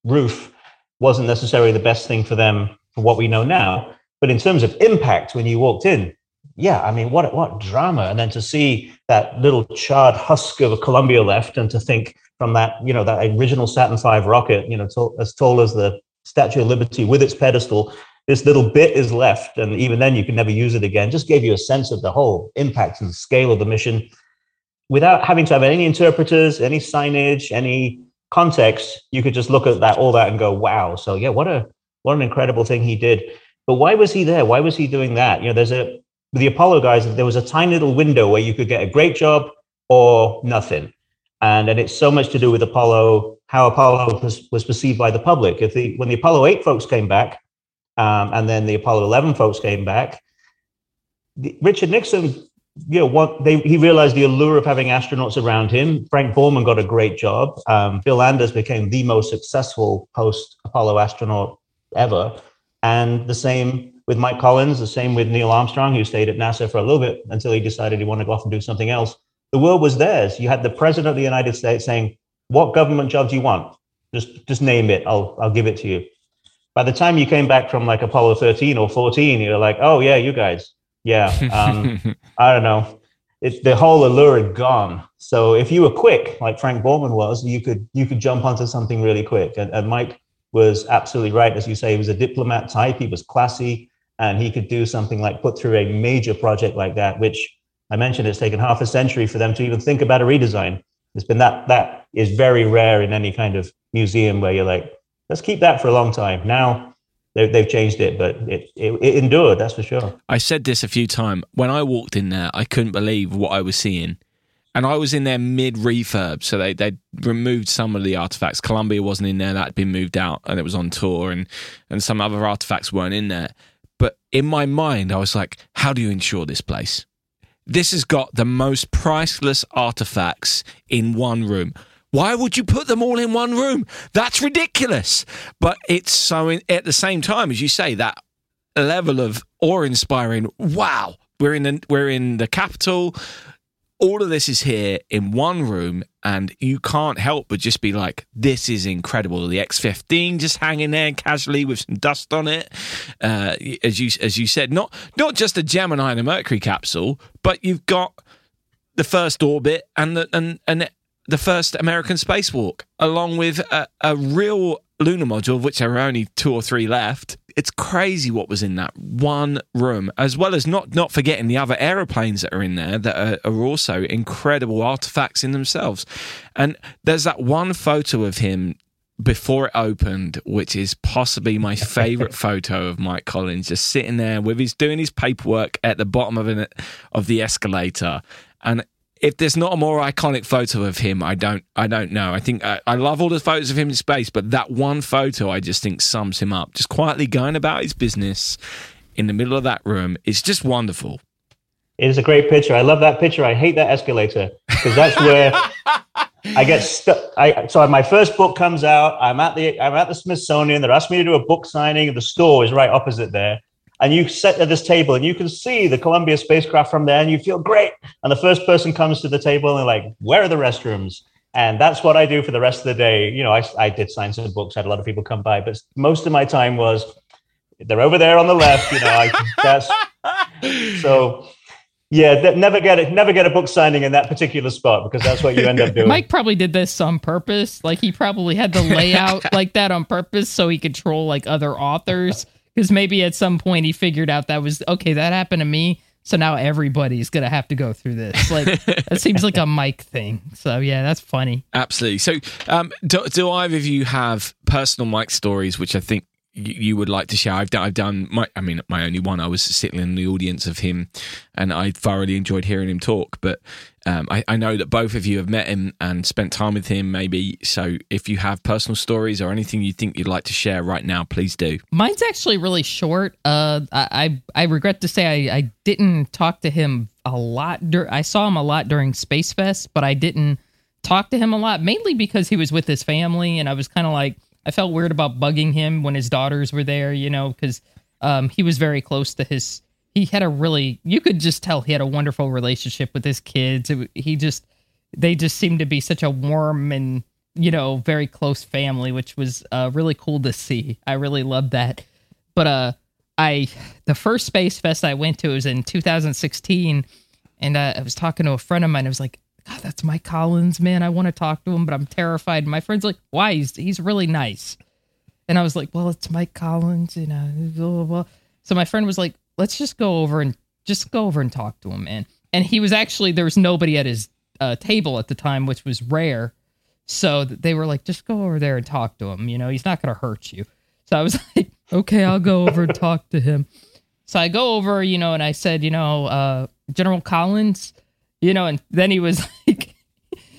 roof wasn't necessarily the best thing for them for what we know now. But in terms of impact, when you walked in, yeah, I mean, what what drama! And then to see that little charred husk of a Columbia left, and to think from that, you know, that original Saturn V rocket, you know, as tall as the Statue of Liberty with its pedestal, this little bit is left, and even then you can never use it again. Just gave you a sense of the whole impact and scale of the mission without having to have any interpreters, any signage, any context, you could just look at that all that and go, "Wow!" So yeah, what a what an incredible thing he did. But why was he there? Why was he doing that? You know, there's a the Apollo guys, there was a tiny little window where you could get a great job or nothing. And, and it's so much to do with Apollo, how Apollo was, was perceived by the public. If the when the Apollo 8 folks came back, um, and then the Apollo 11 folks came back, the, Richard Nixon, you know, what they he realized the allure of having astronauts around him. Frank Borman got a great job. Um, Bill Anders became the most successful post Apollo astronaut ever. And the same with Mike Collins, the same with Neil Armstrong, who stayed at NASA for a little bit until he decided he wanted to go off and do something else. The world was theirs. You had the president of the United States saying, "What government job do you want? Just just name it. I'll I'll give it to you." By the time you came back from like Apollo 13 or 14, you're like, "Oh yeah, you guys, yeah." Um, I don't know. It's the whole allure had gone. So if you were quick, like Frank Borman was, you could you could jump onto something really quick. And, and Mike was absolutely right, as you say. He was a diplomat type. He was classy and he could do something like put through a major project like that, which I mentioned it's taken half a century for them to even think about a redesign. It's been that that is very rare in any kind of museum where you're like, let's keep that for a long time. Now they've changed it, but it, it, it endured. That's for sure. I said this a few times when I walked in there. I couldn't believe what I was seeing. And I was in there mid refurb, so they they removed some of the artifacts. Columbia wasn't in there; that had been moved out, and it was on tour, and and some other artifacts weren't in there. But in my mind, I was like, how do you insure this place? This has got the most priceless artifacts in one room. Why would you put them all in one room? That's ridiculous. But it's so, in, at the same time, as you say, that level of awe inspiring, wow, we're in the, we're in the capital all of this is here in one room and you can't help but just be like this is incredible the x15 just hanging there casually with some dust on it uh, as you as you said not not just a gemini and a mercury capsule but you've got the first orbit and the and and the first american spacewalk along with a, a real lunar module of which there are only two or three left it's crazy what was in that one room, as well as not not forgetting the other aeroplanes that are in there that are, are also incredible artifacts in themselves. And there's that one photo of him before it opened, which is possibly my favorite photo of Mike Collins, just sitting there with his doing his paperwork at the bottom of an of the escalator, and if there's not a more iconic photo of him, I don't, I don't know. I think I, I, love all the photos of him in space, but that one photo, I just think sums him up. Just quietly going about his business in the middle of that room is just wonderful. It is a great picture. I love that picture. I hate that escalator because that's where I get stuck. I so my first book comes out. I'm at the I'm at the Smithsonian. They're asking me to do a book signing. The store is right opposite there and you sit at this table and you can see the Columbia spacecraft from there and you feel great. And the first person comes to the table and they're like, where are the restrooms? And that's what I do for the rest of the day. You know, I, I did sign some books, had a lot of people come by, but most of my time was they're over there on the left. You know, I, that's so. Yeah, never get it. Never get a book signing in that particular spot because that's what you end up doing. Mike probably did this on purpose. Like he probably had the layout like that on purpose so he could troll like other authors because maybe at some point he figured out that was okay. That happened to me, so now everybody's gonna have to go through this. Like that seems like a Mike thing. So yeah, that's funny. Absolutely. So, um, do, do either of you have personal Mike stories, which I think you would like to share. I've done, I've done my, I mean, my only one. I was sitting in the audience of him, and I thoroughly enjoyed hearing him talk. But um, I, I, know that both of you have met him and spent time with him, maybe. So if you have personal stories or anything you think you'd like to share right now, please do. Mine's actually really short. Uh, I I, regret to say I, I didn't talk to him a lot. Dur- I saw him a lot during Space Fest, but I didn't talk to him a lot, mainly because he was with his family, and I was kind of like I felt weird about bugging him when his daughters were there, you know, because um, he was very close to his. He had a really, you could just tell he had a wonderful relationship with his kids. It, he just, they just seemed to be such a warm and you know very close family, which was uh, really cool to see. I really loved that. But uh, I the first Space Fest I went to was in 2016, and uh, I was talking to a friend of mine. I was like, God, that's Mike Collins, man. I want to talk to him, but I'm terrified. My friend's like, why? He's he's really nice. And I was like, well, it's Mike Collins, you know, blah, blah, blah. So my friend was like, let's just go over and just go over and talk to him, man. And he was actually there was nobody at his uh, table at the time, which was rare. So they were like, just go over there and talk to him. You know, he's not going to hurt you. So I was like, okay, I'll go over and talk to him. So I go over, you know, and I said, you know, uh, General Collins, you know, and then he was like,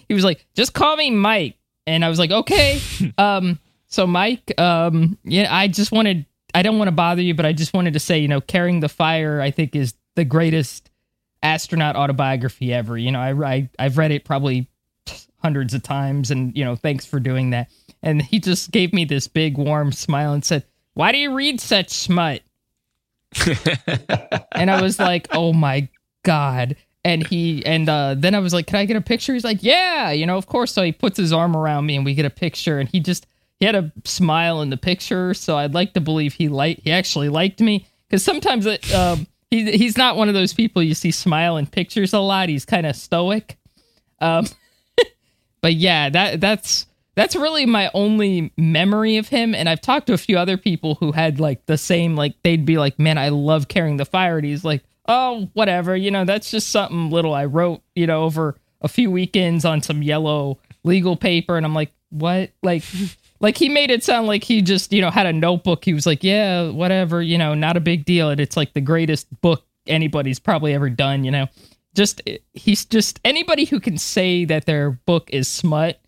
he was like, just call me Mike. And I was like, okay. um, so Mike, um, yeah, I just wanted, I don't want to bother you, but I just wanted to say, you know, carrying the fire, I think is the greatest astronaut autobiography ever. You know, I, I I've read it probably hundreds of times, and you know, thanks for doing that. And he just gave me this big warm smile and said, "Why do you read such smut?" and I was like, "Oh my god." And he and uh, then I was like, "Can I get a picture?" He's like, "Yeah, you know, of course." So he puts his arm around me, and we get a picture. And he just he had a smile in the picture, so I'd like to believe he liked he actually liked me because sometimes it, um, he he's not one of those people you see smile in pictures a lot. He's kind of stoic. Um, but yeah, that that's that's really my only memory of him. And I've talked to a few other people who had like the same like they'd be like, "Man, I love carrying the fire." And he's like, "Oh, whatever, you know, that's just something little I wrote, you know, over a few weekends on some yellow legal paper." And I'm like, "What?" Like. Like he made it sound like he just, you know, had a notebook. He was like, "Yeah, whatever, you know, not a big deal." And it's like the greatest book anybody's probably ever done, you know. Just he's just anybody who can say that their book is smut.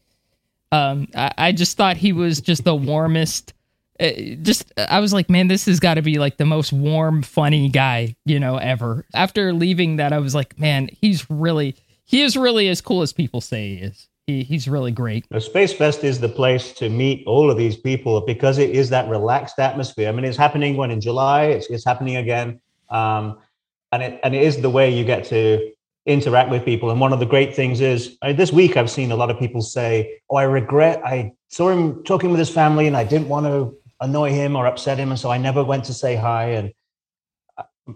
Um, I, I just thought he was just the warmest. Uh, just I was like, man, this has got to be like the most warm, funny guy, you know, ever. After leaving that, I was like, man, he's really he is really as cool as people say he is he, he's really great. Space Fest is the place to meet all of these people because it is that relaxed atmosphere. I mean, it's happening when in July, it's, it's happening again. Um, and it, and it is the way you get to interact with people. And one of the great things is I, this week I've seen a lot of people say, "Oh, I regret I saw him talking with his family, and I didn't want to annoy him or upset him, and so I never went to say hi." And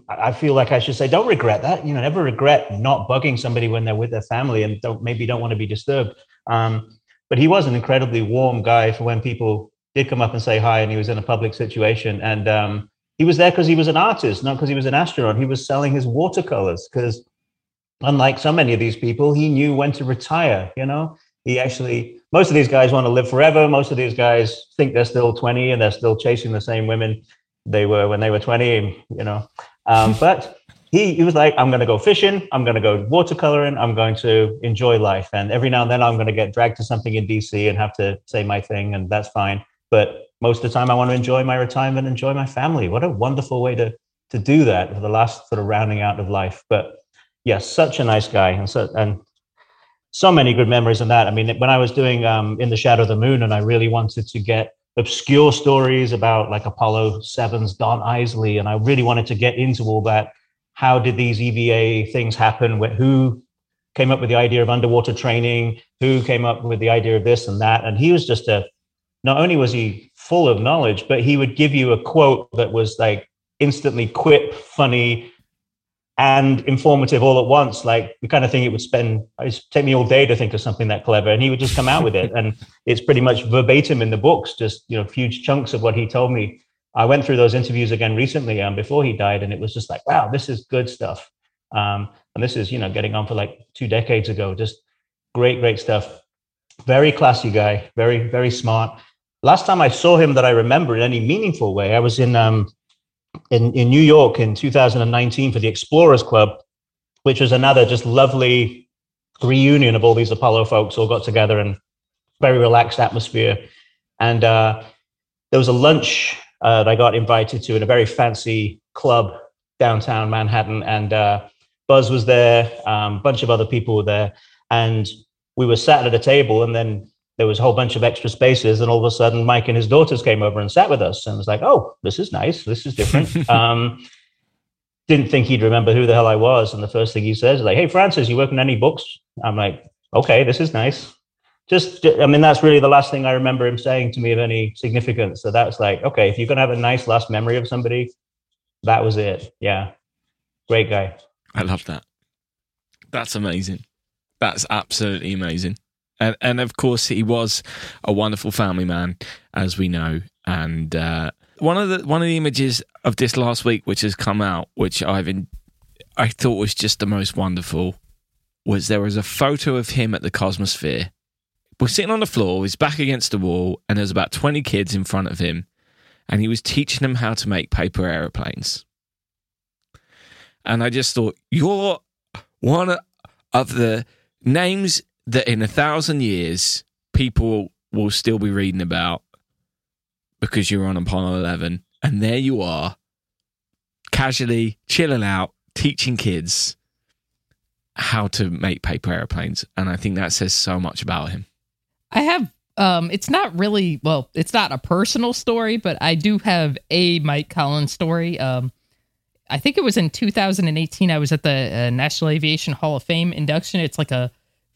I feel like I should say, don't regret that. You know, never regret not bugging somebody when they're with their family and don't maybe don't want to be disturbed. Um, but he was an incredibly warm guy for when people did come up and say hi, and he was in a public situation. And um, he was there because he was an artist, not because he was an astronaut. He was selling his watercolors because, unlike so many of these people, he knew when to retire. You know, he actually most of these guys want to live forever. Most of these guys think they're still 20 and they're still chasing the same women they were when they were 20. You know, um, but he, he was like, I'm going to go fishing. I'm going to go watercoloring. I'm going to enjoy life. And every now and then I'm going to get dragged to something in DC and have to say my thing, and that's fine. But most of the time, I want to enjoy my retirement, enjoy my family. What a wonderful way to to do that for the last sort of rounding out of life. But yes, yeah, such a nice guy, and so and so many good memories in that. I mean, when I was doing um, in the shadow of the moon, and I really wanted to get obscure stories about like Apollo 7's Donn Eisele. And I really wanted to get into all that. How did these EVA things happen? Who came up with the idea of underwater training? Who came up with the idea of this and that? And he was just a, not only was he full of knowledge, but he would give you a quote that was like instantly quip, funny, and informative all at once. Like the kind of thing it would spend, it take me all day to think of something that clever. And he would just come out with it. And it's pretty much verbatim in the books, just, you know, huge chunks of what he told me. I went through those interviews again recently um, before he died, and it was just like, wow, this is good stuff. Um, and this is, you know, getting on for like two decades ago. Just great, great stuff. Very classy guy, very, very smart. Last time I saw him that I remember in any meaningful way, I was in um, in, in New York in 2019 for the Explorers Club, which was another just lovely reunion of all these Apollo folks all got together and very relaxed atmosphere. And uh, there was a lunch uh, that I got invited to in a very fancy club downtown Manhattan. And uh, Buzz was there, a um, bunch of other people were there. And we were sat at a table, and then there was a whole bunch of extra spaces, and all of a sudden, Mike and his daughters came over and sat with us, and was like, "Oh, this is nice. This is different." um, didn't think he'd remember who the hell I was, and the first thing he says is like, "Hey, Francis, you working on any books?" I'm like, "Okay, this is nice." Just, I mean, that's really the last thing I remember him saying to me of any significance. So that's like, okay, if you're gonna have a nice last memory of somebody, that was it. Yeah, great guy. I love that. That's amazing. That's absolutely amazing and and of course he was a wonderful family man, as we know. And uh, one of the one of the images of this last week, which has come out, which I've in, I thought was just the most wonderful, was there was a photo of him at the Cosmosphere was sitting on the floor, his back against the wall, and there's about 20 kids in front of him, and he was teaching them how to make paper aeroplanes. And I just thought, you're one of the names that in a thousand years people will still be reading about because you're on Apollo 11. And there you are, casually chilling out, teaching kids how to make paper airplanes. And I think that says so much about him. I have um it's not really well, it's not a personal story, but I do have a Mike Collins story. Um I think it was in 2018 I was at the uh, National Aviation Hall of Fame induction. It's like a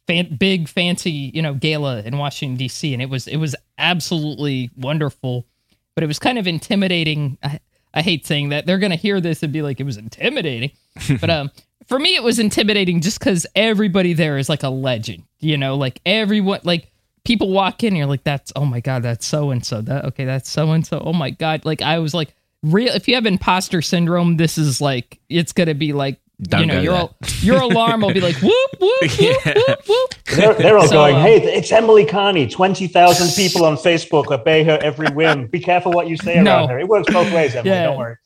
fan- big fancy, you know, gala in Washington DC and it was it was absolutely wonderful, but it was kind of intimidating. I, I hate saying that. They're going to hear this and be like it was intimidating. but um for me it was intimidating just cuz everybody there is like a legend, you know, like everyone like people walk in and you're like that's oh my god that's so and so that okay that's so and so oh my god like i was like real if you have imposter syndrome this is like it's gonna be like Don't you know your al- your alarm will be like whoop whoop whoop Yeah. whoop whoop They're, they're all So, going, uh, hey, it's Emily Carney. 20,000 people on Facebook obey her every whim. Be careful what you say No. around her. It works both ways, Emily. Yeah. Don't worry.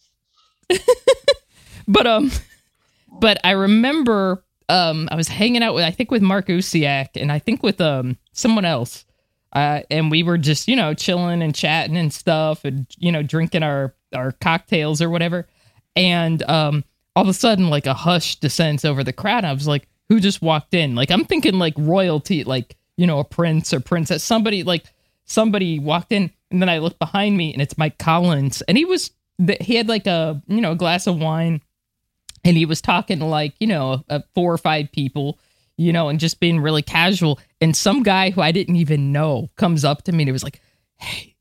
but um but i remember um i was hanging out with i think with mark usiak and i think with um someone else uh and we were just you know chilling and chatting and stuff and you know drinking our our cocktails or whatever and um all of a sudden like a hush descends over the crowd i was like who just walked in? Like i'm thinking like royalty like you know a prince or princess somebody like somebody walked in and then i look behind me and it's mike collins. And he was he had like a you know a glass of wine and he was talking to like you know four or five people you know and just being really casual. And some guy who i didn't even know comes up to me and he was like hey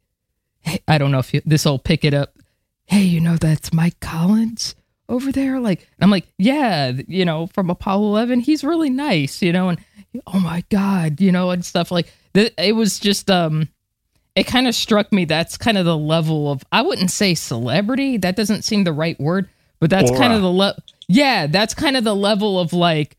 hey i don't know if this will pick it up. Hey you know that's mike collins over there? Like i'm like yeah you know from apollo 11 he's really nice you know and oh my god you know and stuff like th- it was just um it kind of struck me that's kind of the level of I wouldn't say celebrity, that doesn't seem the right word, but that's kind of the level, yeah, that's kind of the level of like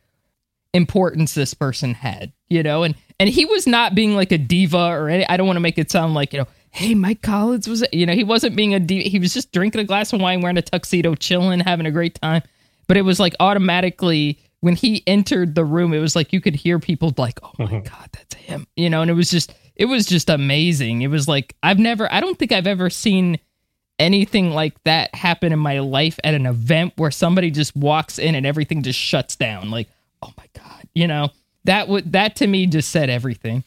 importance this person had, you know, and and he was not being like a diva or any I don't want to make it sound like, you know, hey, Mike Collins was, you know, he wasn't being a. He was just drinking a glass of wine, wearing a tuxedo, chilling, having a great time. But it was like automatically when he entered the room, it was like you could hear people like, "Oh my mm-hmm. god, that's him," you know, and it was just, it was just amazing. It was like I've never, I don't think I've ever seen anything like that happen in my life at an event where somebody just walks in and everything just shuts down. Like, oh my god, you know, that would that to me just said everything.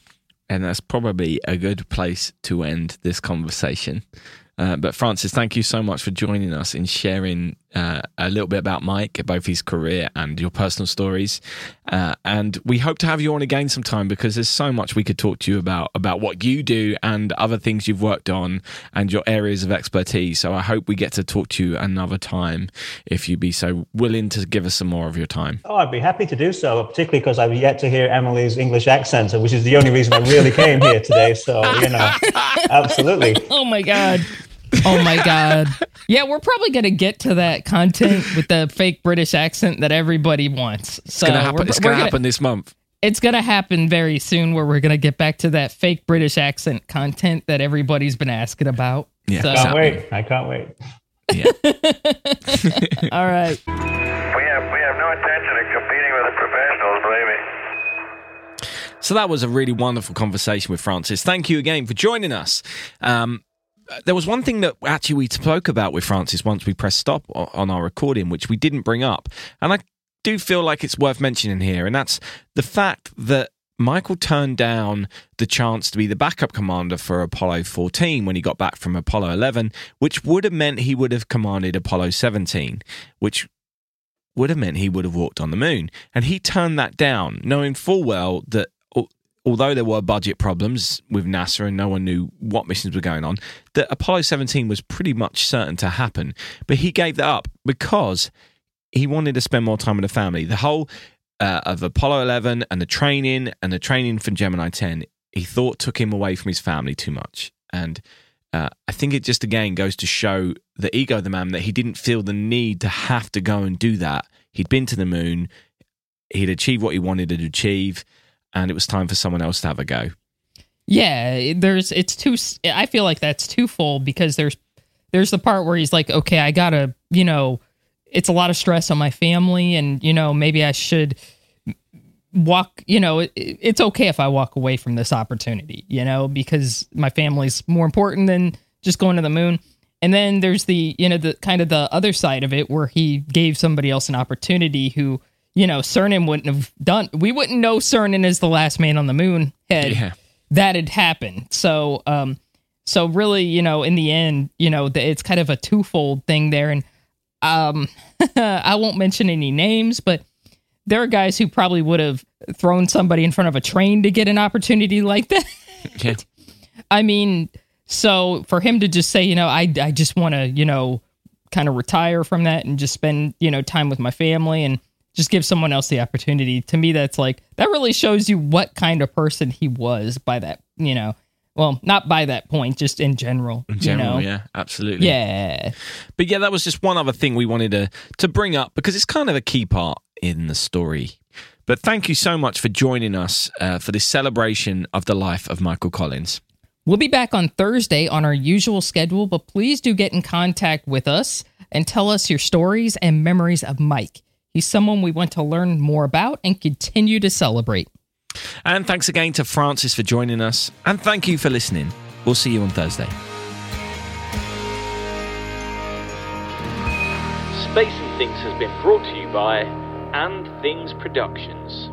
And that's probably a good place to end this conversation. Uh, but Francis, thank you so much for joining us in sharing uh, a little bit about Mike, both his career and your personal stories. Uh, and we hope to have you on again sometime because there's so much we could talk to you about about what you do and other things you've worked on and your areas of expertise. So I hope we get to talk to you another time if you'd be so willing to give us some more of your time. Oh, I'd be happy to do so, particularly because I've yet to hear Emily's English accent, which is the only reason I really came here today. So, you know, absolutely. Oh my god. Oh my god. Yeah, we're probably gonna get to that content with the fake British accent that everybody wants. So It's gonna happen. we're- It's we're gonna happen this month. It's gonna happen very soon, where we're gonna get back to that fake British accent content that everybody's been asking about. Yeah. So, Can't wait. I can't wait. Yeah. all right. We have we have no intention of competing with the professionals, believe me. So that was a really wonderful conversation with Francis. Thank you again for joining us. Um, there was one thing that actually we spoke about with Francis once we pressed stop on our recording, which we didn't bring up. And I do feel like it's worth mentioning here. And that's the fact that Michael turned down the chance to be the backup commander for Apollo 14 when he got back from Apollo 11, which would have meant he would have commanded Apollo 17, which would have meant he would have walked on the moon. And he turned that down, knowing full well that although there were budget problems with NASA and no one knew what missions were going on, that Apollo 17 was pretty much certain to happen. But he gave that up because he wanted to spend more time with the family. The whole uh, of Apollo 11 and the training and the training for Gemini 10, he thought took him away from his family too much. And uh, I think it just again goes to show the ego of the man that he didn't feel the need to have to go and do that. He'd been to the moon, he'd achieved what he wanted to achieve, and it was time for someone else to have a go. Yeah, there's it's too. I feel like that's twofold because there's there's the part where he's like, okay, I gotta, you know, it's a lot of stress on my family, and you know, maybe I should walk. You know, it, it's okay if I walk away from this opportunity, you know, because my family's more important than just going to the moon. And then there's the, you know, the kind of the other side of it where he gave somebody else an opportunity who, you know, Cernan wouldn't have done. We wouldn't know Cernan is the last man on the moon had Yeah. that had happened. So, um, so really, you know, in the end, you know, the, it's kind of a twofold thing there. And um, I won't mention any names, but there are guys who probably would have thrown somebody in front of a train to get an opportunity like that. Yeah. I mean, so for him to just say, you know, I, I just want to, you know, kind of retire from that and just spend, you know, time with my family and just give someone else the opportunity. To me, that's like, that really shows you what kind of person he was by that, you know, well, not by that point, just in general. In general, you know? yeah, absolutely. Yeah. But yeah, that was just one other thing we wanted to to bring up because it's kind of a key part in the story. But thank you so much for joining us uh, for this celebration of the life of Michael Collins. We'll be back on Thursday on our usual schedule, but please do get in contact with us and tell us your stories and memories of Mike. He's someone we want to learn more about and continue to celebrate. And thanks again to Francis for joining us. And thank you for listening. We'll see you on Thursday. Space and Things has been brought to you by And Things Productions.